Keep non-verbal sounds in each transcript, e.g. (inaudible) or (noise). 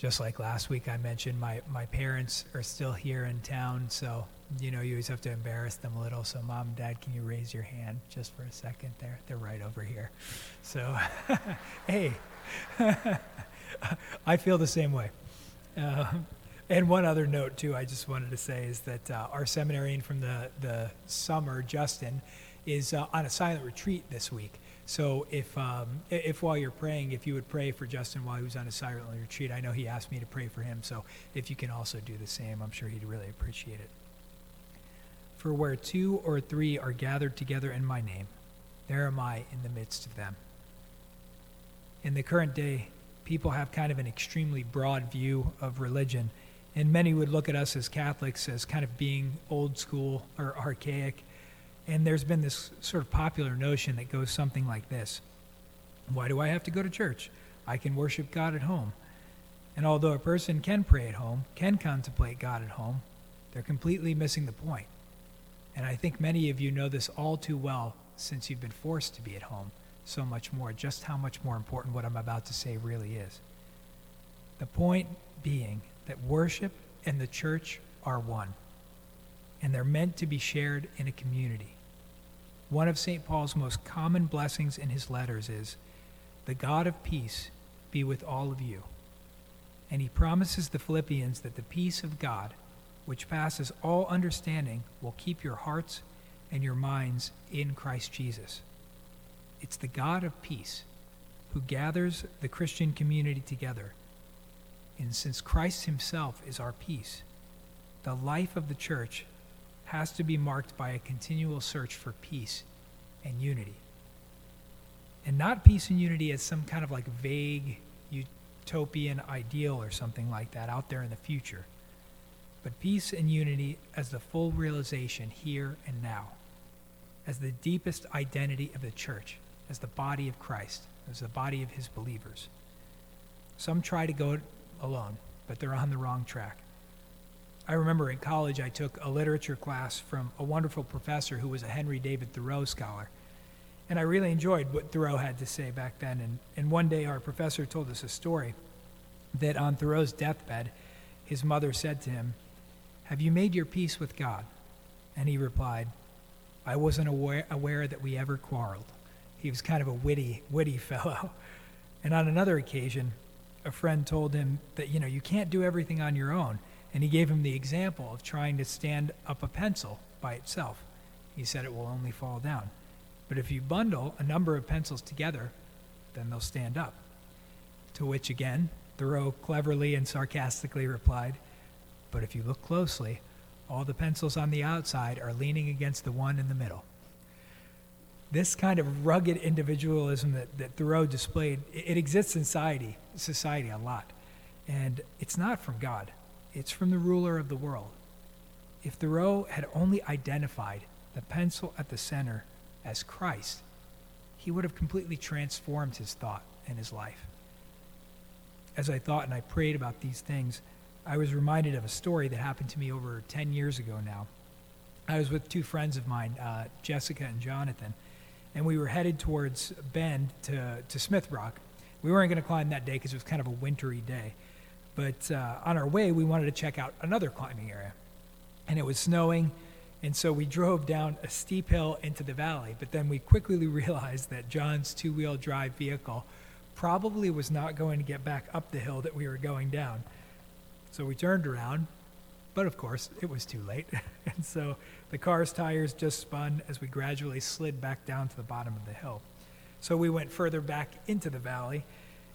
just like last week I mentioned, my, my parents are still here in town, so you know you always have to embarrass them a little. So mom and dad, can you raise your hand just for a second? There, they're right over here. So, (laughs) hey, (laughs) I feel the same way. Uh, and one other note too, I just wanted to say is that uh, our seminarian from the the summer, Justin, is uh, on a silent retreat this week. So if, um, if while you're praying, if you would pray for Justin while he was on a silent retreat, I know he asked me to pray for him. So if you can also do the same, I'm sure he'd really appreciate it. For where two or three are gathered together in my name, there am I in the midst of them. In the current day, people have kind of an extremely broad view of religion, and many would look at us as Catholics as kind of being old school or archaic and there's been this sort of popular notion that goes something like this Why do I have to go to church? I can worship God at home. And although a person can pray at home, can contemplate God at home, they're completely missing the point. And I think many of you know this all too well since you've been forced to be at home so much more, just how much more important what I'm about to say really is. The point being that worship and the church are one and they're meant to be shared in a community. One of St. Paul's most common blessings in his letters is, The God of peace be with all of you. And he promises the Philippians that the peace of God, which passes all understanding, will keep your hearts and your minds in Christ Jesus. It's the God of peace who gathers the Christian community together. And since Christ himself is our peace, the life of the church has to be marked by a continual search for peace and unity. And not peace and unity as some kind of like vague utopian ideal or something like that out there in the future, but peace and unity as the full realization here and now, as the deepest identity of the church, as the body of Christ, as the body of his believers. Some try to go alone, but they're on the wrong track. I remember in college I took a literature class from a wonderful professor who was a Henry David Thoreau scholar. And I really enjoyed what Thoreau had to say back then. And, and one day our professor told us a story that on Thoreau's deathbed, his mother said to him, Have you made your peace with God? And he replied, I wasn't aware, aware that we ever quarreled. He was kind of a witty, witty (laughs) fellow. And on another occasion, a friend told him that, you know, you can't do everything on your own. And he gave him the example of trying to stand up a pencil by itself. He said it will only fall down. But if you bundle a number of pencils together, then they'll stand up. To which again, Thoreau cleverly and sarcastically replied, But if you look closely, all the pencils on the outside are leaning against the one in the middle. This kind of rugged individualism that, that Thoreau displayed, it, it exists in society, society a lot. And it's not from God. It's from the ruler of the world. If Thoreau had only identified the pencil at the center as Christ, he would have completely transformed his thought and his life. As I thought and I prayed about these things, I was reminded of a story that happened to me over 10 years ago now. I was with two friends of mine, uh, Jessica and Jonathan, and we were headed towards Bend to, to Smith Rock. We weren't going to climb that day because it was kind of a wintry day. But uh, on our way, we wanted to check out another climbing area. And it was snowing, and so we drove down a steep hill into the valley. But then we quickly (laughs) realized that John's two wheel drive vehicle probably was not going to get back up the hill that we were going down. So we turned around, but of course, it was too late. (laughs) and so the car's tires just spun as we gradually slid back down to the bottom of the hill. So we went further back into the valley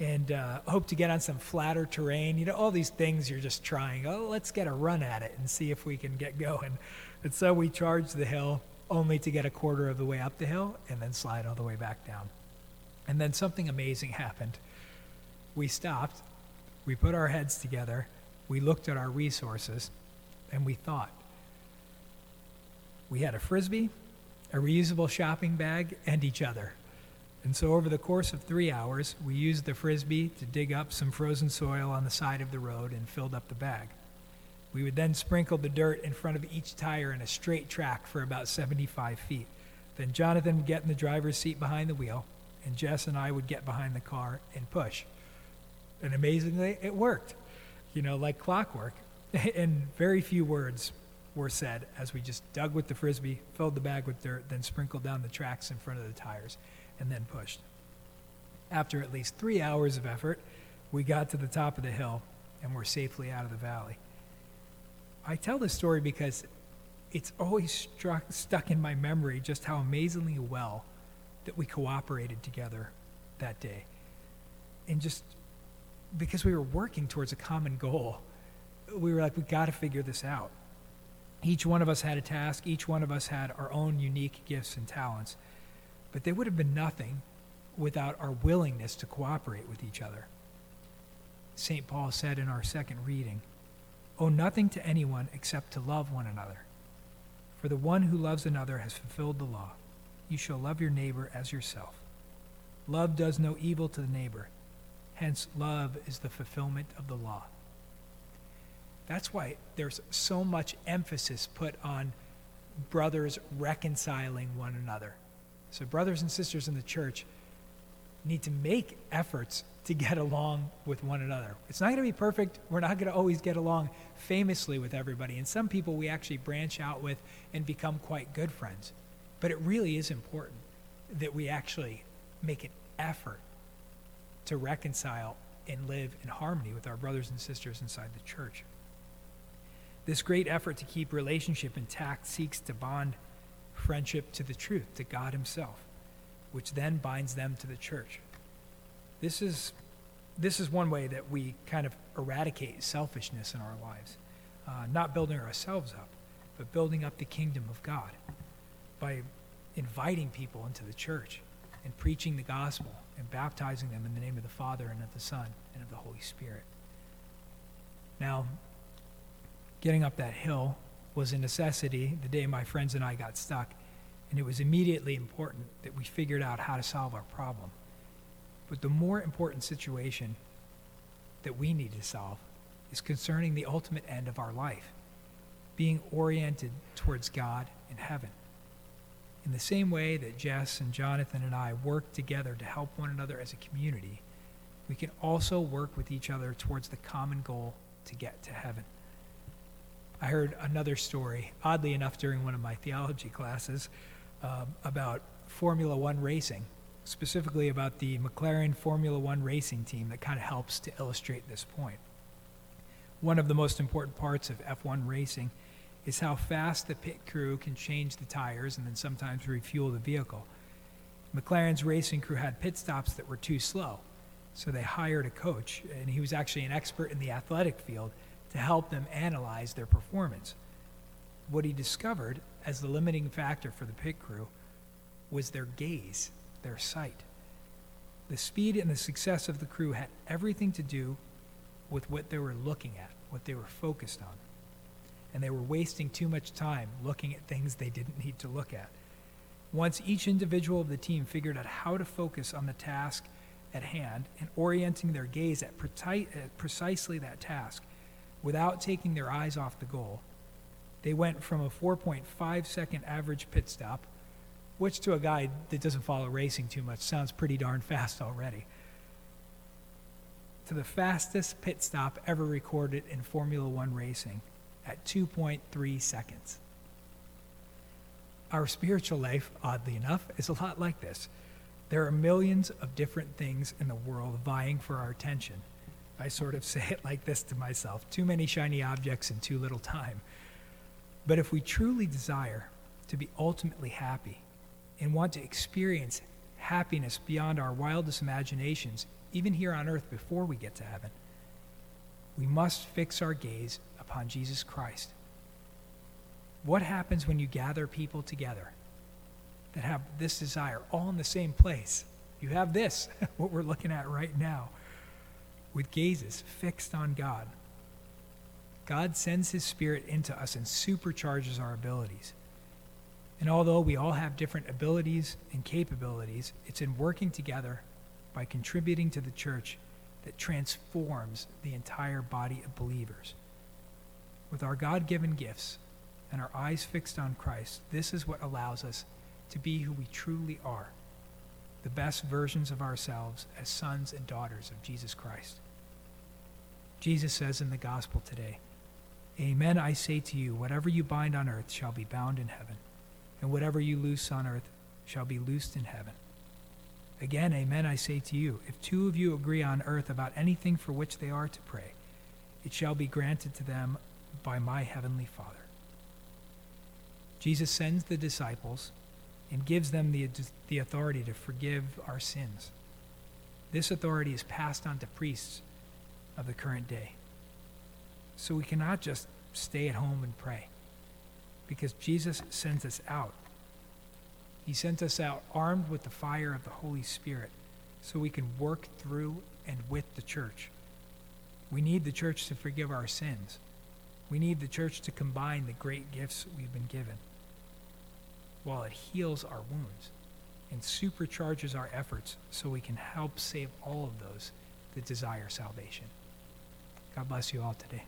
and uh, hope to get on some flatter terrain. You know, all these things you're just trying. Oh, let's get a run at it and see if we can get going. And so we charged the hill only to get a quarter of the way up the hill and then slide all the way back down. And then something amazing happened. We stopped, we put our heads together, we looked at our resources, and we thought. We had a frisbee, a reusable shopping bag, and each other. And so, over the course of three hours, we used the frisbee to dig up some frozen soil on the side of the road and filled up the bag. We would then sprinkle the dirt in front of each tire in a straight track for about 75 feet. Then Jonathan would get in the driver's seat behind the wheel, and Jess and I would get behind the car and push. And amazingly, it worked. you know, like clockwork. (laughs) and very few words were said as we just dug with the frisbee, filled the bag with dirt, then sprinkled down the tracks in front of the tires, and then pushed. After at least three hours of effort, we got to the top of the hill and were safely out of the valley. I tell this story because it's always struck, stuck in my memory just how amazingly well that we cooperated together that day. And just because we were working towards a common goal, we were like, we got to figure this out. Each one of us had a task, each one of us had our own unique gifts and talents, but they would have been nothing without our willingness to cooperate with each other. St. Paul said in our second reading, Owe nothing to anyone except to love one another. For the one who loves another has fulfilled the law. You shall love your neighbor as yourself. Love does no evil to the neighbor. Hence, love is the fulfillment of the law. That's why there's so much emphasis put on brothers reconciling one another. So, brothers and sisters in the church need to make efforts to get along with one another. It's not going to be perfect. We're not going to always get along famously with everybody. And some people we actually branch out with and become quite good friends. But it really is important that we actually make an effort to reconcile and live in harmony with our brothers and sisters inside the church. This great effort to keep relationship intact seeks to bond friendship to the truth, to God Himself, which then binds them to the church. This is, this is one way that we kind of eradicate selfishness in our lives, uh, not building ourselves up, but building up the kingdom of God by inviting people into the church and preaching the gospel and baptizing them in the name of the Father and of the Son and of the Holy Spirit. Now, getting up that hill was a necessity the day my friends and I got stuck, and it was immediately important that we figured out how to solve our problem. But the more important situation that we need to solve is concerning the ultimate end of our life, being oriented towards God in heaven. In the same way that Jess and Jonathan and I work together to help one another as a community, we can also work with each other towards the common goal to get to heaven. I heard another story, oddly enough, during one of my theology classes um, about Formula One racing, specifically about the McLaren Formula One racing team that kind of helps to illustrate this point. One of the most important parts of F1 racing is how fast the pit crew can change the tires and then sometimes refuel the vehicle. McLaren's racing crew had pit stops that were too slow, so they hired a coach, and he was actually an expert in the athletic field to help them analyze their performance. What he discovered as the limiting factor for the pit crew was their gaze, their sight. The speed and the success of the crew had everything to do with what they were looking at, what they were focused on. And they were wasting too much time looking at things they didn't need to look at. Once each individual of the team figured out how to focus on the task at hand and orienting their gaze at, precisely that task, without taking their eyes off the goal. They went from a 4.5 second average pit stop, which to a guy that doesn't follow racing too much sounds pretty darn fast already, to the fastest pit stop ever recorded in Formula One racing at 2.3 seconds. Our spiritual life, oddly enough, is a lot like this. There are millions of different things in the world vying for our attention. I sort of (laughs) say it like this to myself too many shiny objects in too little time. But if we truly desire to be ultimately happy and want to experience happiness beyond our wildest imaginations, even here on earth before we get to heaven, we must fix our gaze upon Jesus Christ. What happens when you gather people together that have this desire all in the same place? You have this, (laughs) what we're looking at right now with gazes fixed on God. God sends His Spirit into us and supercharges our abilities. And although we all have different abilities and capabilities, it's in working together by contributing to the church that transforms the entire body of believers. With our God given gifts and our eyes fixed on Christ, this is what allows us to be who we truly are the best versions of ourselves as sons and daughters of Jesus Christ. Jesus says in the gospel today, Amen, I say to you, whatever you bind on earth shall be bound in heaven, and whatever you loose on earth shall be loosed in heaven. Again, amen, I say to you, if two of you agree on earth about anything for which they are to pray, it shall be granted to them by my heavenly Father. Jesus sends the disciples and gives them the, the authority to forgive our sins. This authority is passed on to priests of the current day. So we cannot just stay at home and pray because Jesus sends us out. He sent us out armed with the fire of the Holy Spirit so we can work through and with the church. We need the church to forgive our sins. We need the church to combine the great gifts we've been given while it heals our wounds and supercharges our efforts so we can help save all of those that desire salvation. God bless you all today.